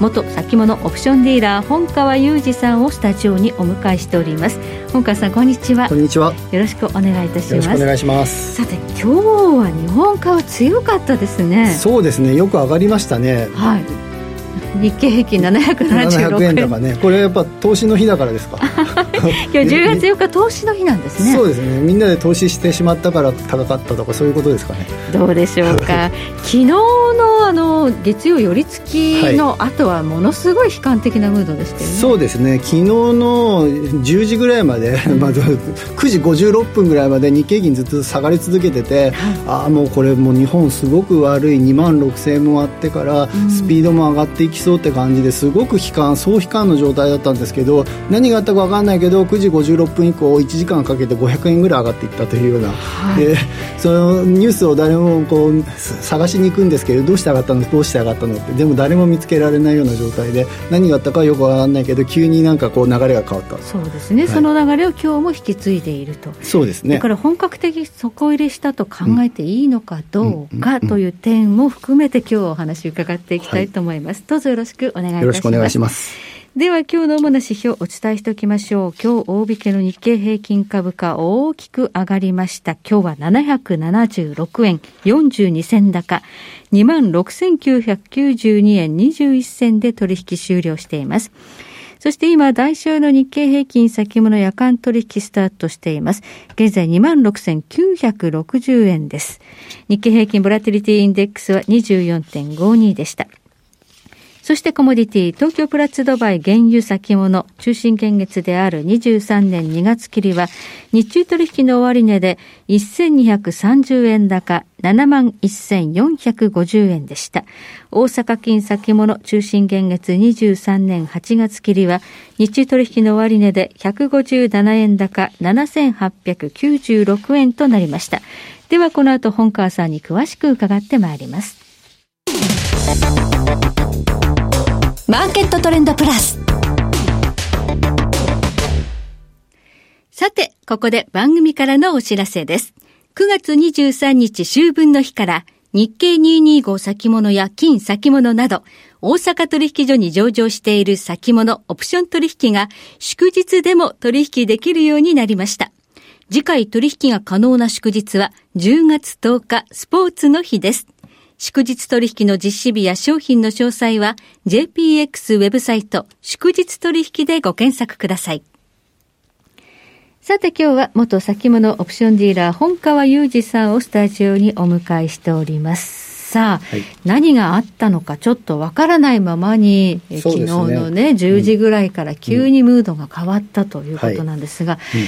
元先物オプションディーラー本川裕二さんをスタジオにお迎えしております。本川さんこんにちは。こんにちは。よろしくお願いいたします。お願いします。さて今日は日本株強かったですね。そうですね。よく上がりましたね。はい日経平均776円。高ね。これやっぱ投資の日だからですか？今日10月4日投資の日なんですね。そうですね。みんなで投資してしまったから高かったとかそういうことですかね。どうでしょうか。昨日のあの月曜寄り付きの後はものすごい悲観的なムードでしたよね、はい、そうですね。昨日の10時ぐらいまで、まあ、9時56分ぐらいまで日経平均ずっと下がり続けてて、はい、ああもうこれもう日本すごく悪い。2万6000円もあってからスピードも上がっていきそうって感じですごく悲観総悲観の状態だったんですけど何があったか分かんないけど9時56分以降1時間かけて500円ぐらい上がっていったというような、はい、でそのニュースを誰もこう探しに行くんですけどどうして上がったの？どうして上がったのって。でも誰も見つけられないような状態で何があったかよく分かんないけど急になんかこう流れが変わった。そうですね、はい、その流れを今日も引き継いでいると。そうですね。だから本格的底入れしたと考えていいのかどうかという点も含めて今日お話伺っていきたいと思います、はい、どうぞよろしくお願いいたしますよろしくお願いしますでは今日の主な指標をお伝えしておきましょう。今日大引けの日経平均株価大きく上がりました。今日は776円42銭高、26,992円21銭で取引終了しています。そして今、代償の日経平均先物夜間取引スタートしています。現在26,960円です。日経平均ボラティリティインデックスは24.52でした。そしてコモディティ、東京プラツドバイ原油先物中心現月である23年2月切りは、日中取引の終値で1230円高7万1450円でした。大阪金先物中心現月23年8月切りは、日中取引の終値で157円高7896円となりました。ではこの後本川さんに詳しく伺ってまいります。マーケットトレンドプラス。さて、ここで番組からのお知らせです。9月23日秋分の日から日経225先物や金先物など、大阪取引所に上場している先物オプション取引が祝日でも取引できるようになりました。次回取引が可能な祝日は10月10日スポーツの日です。祝日取引の実施日や商品の詳細は JPX ウェブサイト祝日取引でご検索ください。さて今日は元先物オプションディーラー本川裕二さんをスタジオにお迎えしております。さあ、はい、何があったのかちょっとわからないままに、ね、昨日のね、10時ぐらいから急にムードが変わったということなんですが、うんうん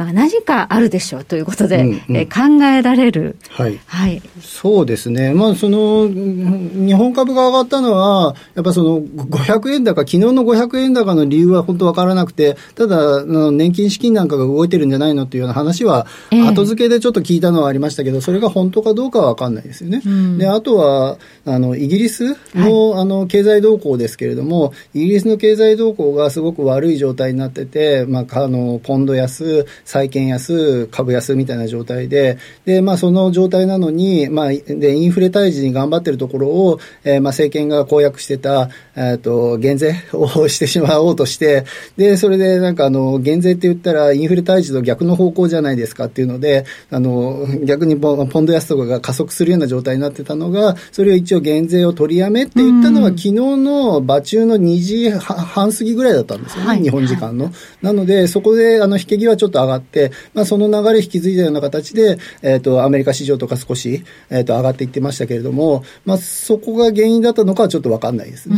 まあ、何かあるでしょうということで、うんうん、え考えられる、はい、はい、そうですね、まあ、その日本株が上がったのは、やっぱその500円高、昨日の500円高の理由は本当分からなくて、ただ、年金資金なんかが動いてるんじゃないのっていうような話は、後付けでちょっと聞いたのはありましたけど、それが本当かどうかは分かんないですよね。うん、であとはあのイギリスの,、あの経済動向ですけれども、イギリスの経済動向がすごく悪い状態になってて、まあ、あのポンド安、債券安、株安みたいな状態で、で、まあ、その状態なのに、まあ、で、インフレ退治に頑張ってるところを、えー、まあ、政権が公約してた、えっ、ー、と、減税を してしまおうとして、で、それで、なんか、あの、減税って言ったら、インフレ退治と逆の方向じゃないですかっていうので、あの、逆にポンド安とかが加速するような状態になってたのが、それを一応減税を取りやめって言ったのは、昨日の場中の2時半過ぎぐらいだったんですよね、はい、日本時間の。なので、そこで、あの、引け際ちょっと上がって、まあ、その流れ引き継いだような形で、えっ、ー、と、アメリカ市場とか少し、えっ、ー、と、上がっていってましたけれども、まあ、そこが原因だったのかはちょっとわかんないですね。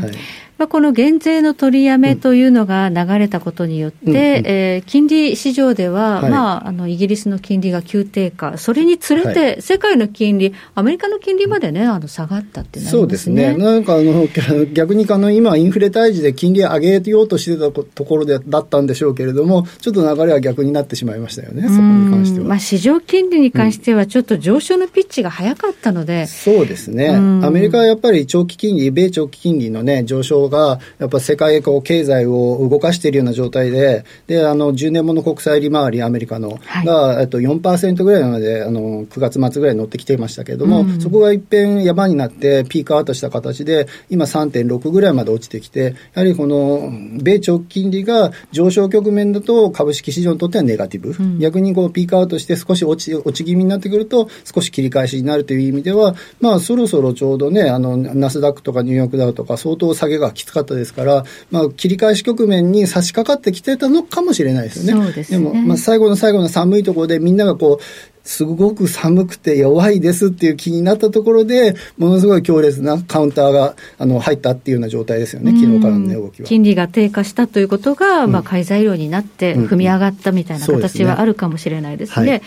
はいまあ、この減税の取りやめというのが流れたことによって、うん、えー、金利市場では、はい、まあ、あのイギリスの金利が急低下、それにつれて、世界の金利、アメリカの金利までね、あの下がったってなね。そうですね。なんかあの逆にあの今、インフレ退治で金利上げようとしてたところでだったんでしょうけれども、ちょっと流れは逆になってしまいましたよね、そこに関しては。まあ、市場金利に関しては、ちょっと上昇のピッチが早かったので、うん、そうですね、アメリカはやっぱり長期金利、米長期金利の、ね、上昇が、やっぱ世界こう経済を動かしているような状態で、であの10年もの国債利回り、アメリカの、はい、が、えっと、4%ぐらいまであの9月末ぐらいに乗ってきていましたけれども、うん、そこがいっぺん山になって、ピークアウトした形で、今、3.6ぐらいまで落ちてきて、やはりこの米長期金利が上昇局面だと、株式市場にとってはネガティブ、うん、逆にこうピークアウトして、少し落ち落ち気味になってくると、少し切り返しになるという意味では、まあ、そろそろちょうどね、あのナスダックとかニューヨークダウとか、相当下げがきつかったですから、まあ、切り返し局面に差し掛かってきてたのかもしれないですよね。でねでも、まあ、最後の最後の寒いところで、みんながこう、すごく寒くて弱いですっていう気になったところで、ものすごい強烈なカウンターがあの入ったっていうような状態ですよね、昨日からの値動きは。金利が低下したということが、うん、まあ、買い材料になって、踏み上がったみたいな形はあるかもしれないですね。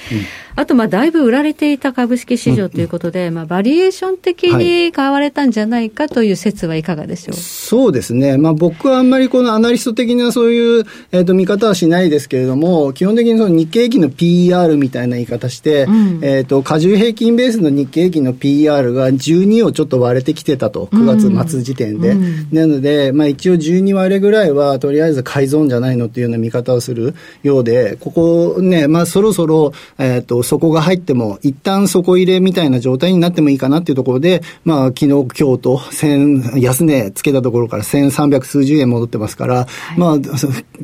あと、まあ、だいぶ売られていた株式市場ということで、うん、まあ、バリエーション的に買われたんじゃないかという説はいかがでしょう、はい、そうですね、まあ、僕はあんまりこのアナリスト的なそういう、えー、と見方はしないですけれども、基本的にその日経平均の PER みたいな言い方して、うん、えーと、加重平均ベースの日経平均の PR が12をちょっと割れてきてたと、9月末時点で。うん、なので、まあ、一応12割れぐらいは、とりあえず改造じゃないのっていうような見方をするようで、ここね、まあ、そろそろ、えっ、ー、と、底が入っても、一旦底入れみたいな状態になってもいいかなっていうところで、まあ、昨日、今日と、千、安値つけたところから1300数十円戻ってますから、はい、まあ、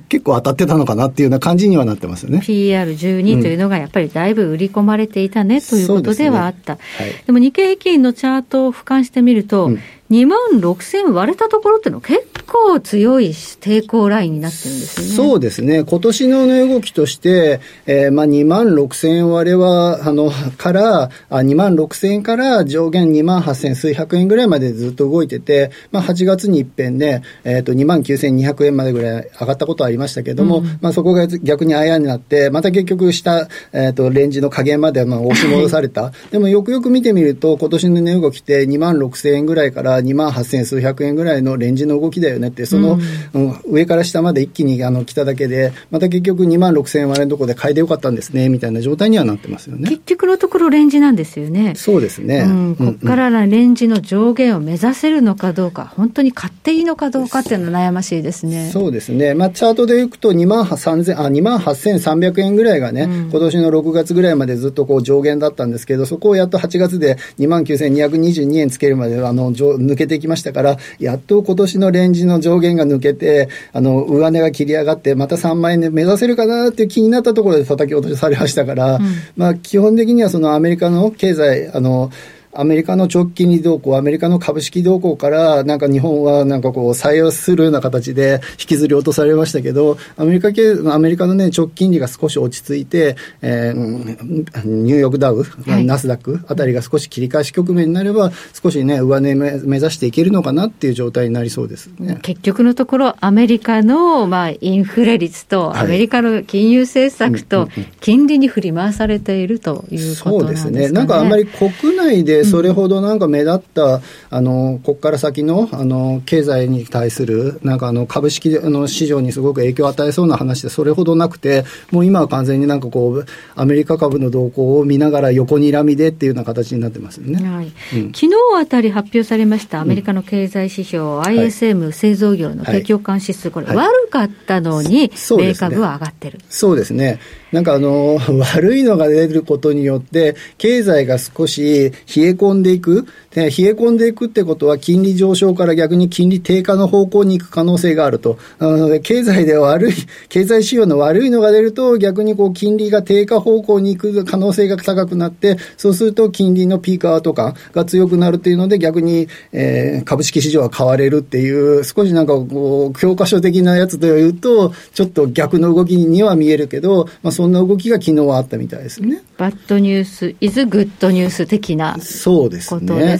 結構当たってたのかなっていうような感じにはなってますよね。PR12 というのがやっぱりだいぶ売り込まれていたね、ということではあった。でね。はい、でも日経平均のチャートを俯瞰してみると、うん2万6000割れたところっていうのは結構強い抵抗ラインになってるんですね。そうですね。今年の値動きとして、えー、まあ2万6000割れは、あの、から、あ2万6000円から上限2万8000数百円ぐらいまでずっと動いてて、まあ8月に一遍で、えっ、ー、と2万9200円までぐらい上がったことはありましたけども、うん、まあそこが逆にあやになって、また結局下、えっ、ー、とレンジの加減までまあ押し戻された。でもよくよく見てみると、今年の値動きって2万6000円ぐらいから2万8000数百円ぐらいのレンジの動きだよねって、その、うん、上から下まで一気にあの来ただけで、また結局2万6000円割れのところで買いでよかったんですね、みたいな状態にはなってますよね。結局のところレンジなんですよね。そうですね。うん、ここからレンジの上限を目指せるのかどうか、本当に買っていいのかどうかっていうのは悩ましいですね。そうですね。まあ、チャートでいくと2万3000、あ、2万8300円ぐらいがね、うん、今年の6月ぐらいまでずっとこう上限だったんですけど、そこをやっと8月で2万9222円つけるまであの抜けてきましたから、やっと今年のレンジの上限が抜けて、あの、上値が切り上がって、また3万円で目指せるかなっていう気になったところで叩き落としされましたから、うん、まあ、基本的にはそのアメリカの経済、あの、アメリカの長期金利動向、アメリカの株式動向から、なんか日本はなんかこう、採用するような形で引きずり落とされましたけど、アメリカ系、アメリカのね、長期金利が少し落ち着いて、えー、ニューヨークダウ、はい、ナスダックあたりが少し切り返し局面になれば、少しね、上値目指していけるのかなっていう状態になりそうですね。結局のところ、アメリカの、まあ、インフレ率と、アメリカの金融政策と、金利に振り回されているということなんですかね。そうですね。なんかあんまり国内でそれほどなんか目立った、あの、ここから先の、あの、経済に対する、なんかあの、株式の市場にすごく影響を与えそうな話で、それほどなくて、もう今は完全になんかこう、アメリカ株の動向を見ながら横にらみでっていうような形になってますよね。はい。うん、昨日あたり発表されましたアメリカの経済指標、うん、ISM 製造業の景況感指数、これ、悪かったのに、米株は上がってる。そうですね。なんかあの、悪いのが出ることによって、経済が少し冷え込んでいく。冷え込んでいくってことは、金利上昇から逆に金利低下の方向に行く可能性があると。なので、経済で悪い、経済仕様の悪いのが出ると、逆にこう、金利が低下方向に行く可能性が高くなって、そうすると金利のピークアウト感が強くなるっていうので、逆に、えー、株式市場は買われるっていう、少しなんかこう、教科書的なやつで言うと、ちょっと逆の動きには見えるけど、まあ、そんな動きが昨日はあったみたいですね。バッドニュース、イズグッドニュース的なことで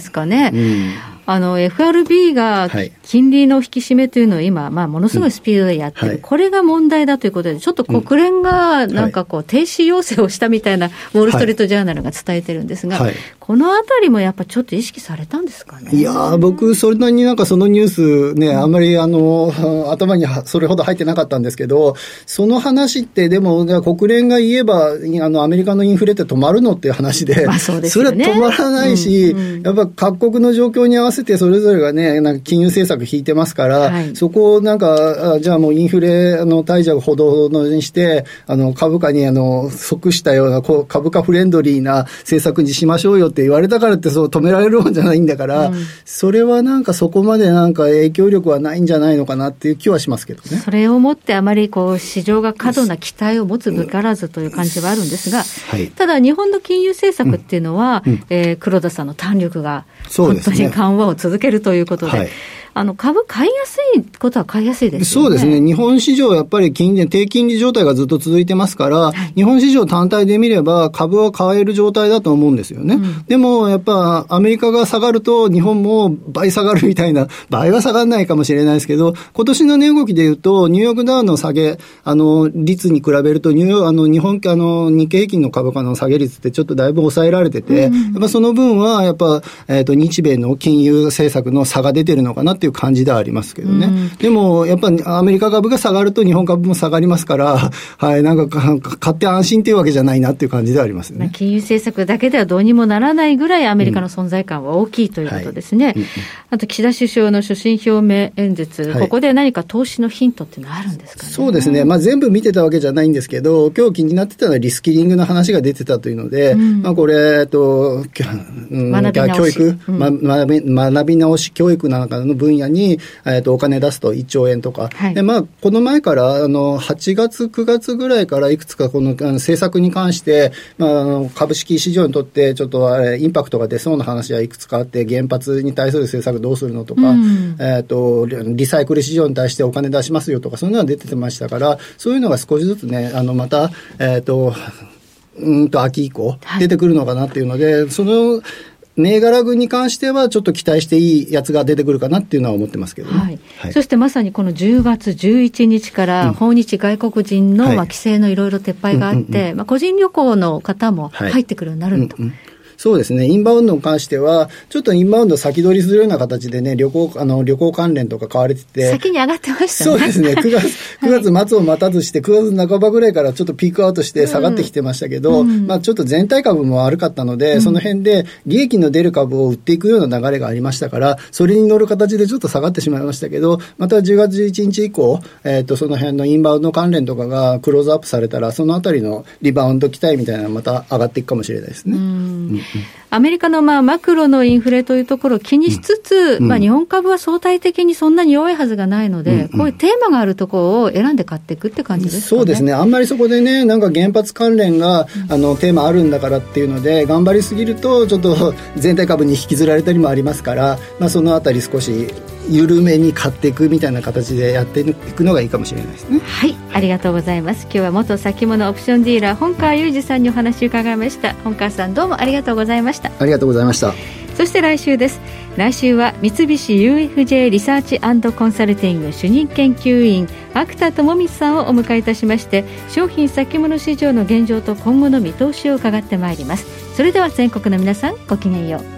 すかね。ねうんあの FRB が金利の引き締めというのを今、まあ、ものすごいスピードでやってる、うん。はい、これが問題だということで、ちょっと国連がなんかこう、停止要請をしたみたいな、ウォール・ストリート・ジャーナルが伝えてるんですが、はい、このあたりもやっぱちょっと意識されたんですかね？いや僕、それなりになんかそのニュースね、あんまりあの 頭にそれほど入ってなかったんですけど、その話って、でも、国連が言えば、あのアメリカのインフレって止まるのっていう話で、まあそでね、それは止まらないし、うんうん、やっぱ各国の状況に合わせて、それぞれがね、なんか金融政策引いてますから、はい、そこをなんか、じゃあもうインフレの対策ほどのにして、あの株価にあの即したようなこう株価フレンドリーな政策にしましょうよって言われたからって、そう止められるもんじゃないんだから、うん、それはなんかそこまでなんか影響力はないんじゃないのかなっていう気はしますけどね。それをもってあまりこう市場が過度な期待を持つぶからずという感じはあるんですが、はい、ただ日本の金融政策っていうのは、うん、えー、黒田さんの胆力が本当に緩和を続けるということで、はい。あの株買いやすいことは買いやすいです、ね、そうですね。日本市場やっぱり金利、低金利状態がずっと続いてますから、はい、日本市場単体で見れば株は買える状態だと思うんですよね。うん、でもやっぱアメリカが下がると日本も倍下がるみたいな、倍は下がらないかもしれないですけど、今年の値動きで言うと、ニューヨークダウンの下げ、あの、率に比べると、ニューヨーク、あの、日本、あの、日経平均の株価の下げ率ってちょっとだいぶ抑えられてて、うん、やっぱその分は、やっぱ、えっ、ー、と、日米の金融政策の差が出てるのかなっていう感じではあります。けどね。うん、でも、やっぱりアメリカ株が下がると日本株も下がりますから、はい、なんか買って安心というわけじゃないなっていう感じではありますね。金融政策だけではどうにもならないぐらいアメリカの存在感は大きいということですね。うんはい、あと、岸田首相の所信表明演説、はい、ここで何か投資のヒントっていうのはあるんですかね？そうですね。まあ、全部見てたわけじゃないんですけど、今日気になってたのはリスキリングの話が出てたというので、うん、まあ、これ、えっと、うん、教育、ま、学び、学び直し教育なんかの分野に、えっと、お金出すと1兆円とか、はい、でまあ、この前から、あの8月、9月ぐらいからいくつかこの政策に関して、まあ、あの株式市場にとってちょっとインパクトが出そうな話はいくつかあって、原発に対する政策どうするのとか、うん、えーと、リサイクル市場に対してお金出しますよとか、そういうのが出てましたから、そういうのが少しずつね、あのまた、えっ、ー、と、うんと秋以降、出てくるのかなっていうので、はい、その銘柄群に関しては、ちょっと期待していいやつが出てくるかなっていうのは思ってますけどね、はい。はい、そしてまさにこの10月11日から、訪日外国人の、まあ、規制のいろいろ撤廃があって、まあ、個人旅行の方も入ってくるようになると。うんうんそうですね、インバウンドに関しては、ちょっとインバウンド先取りするような形でね、旅行、あの、旅行関連とか買われてて。先に上がってましたね。そうですね、9月、9月末を待たずして、9月半ばぐらいからちょっとピークアウトして下がってきてましたけど、うん、まあちょっと全体株も悪かったので、うん、その辺で利益の出る株を売っていくような流れがありましたから、それに乗る形でちょっと下がってしまいましたけど、また10月11日以降、えっ、ー、と、その辺のインバウンド関連とかがクローズアップされたら、そのあたりのリバウンド期待みたいなのまた上がっていくかもしれないですね。うん、アメリカのまあマクロのインフレというところを気にしつつ、うん、まあ、日本株は相対的にそんなに弱いはずがないので、うん、こういうテーマがあるところを選んで買っていくって感じですか、ね、そうですね、あんまりそこでね、なんか原発関連が、あのテーマあるん。だからっていうので、頑張りすぎると、ちょっと全体株に引きずられたりもありますから、まあ、そのあたり少し緩めに買っていくみたいな形でやっていくのがいいかもしれないですね。はいありがとうございます。今日は元先物オプションディーラー本川裕二さんにお話を伺いました。本川さんどうもありがとうございました。ありがとうございました。そして来週です。来週は三菱 UFJ リサーチコンサルティング主任研究員芥田智光さんをお迎えいたしまして商品先物市場の現状と今後の見通しを伺ってまいります。それでは全国の皆さんごきげんよう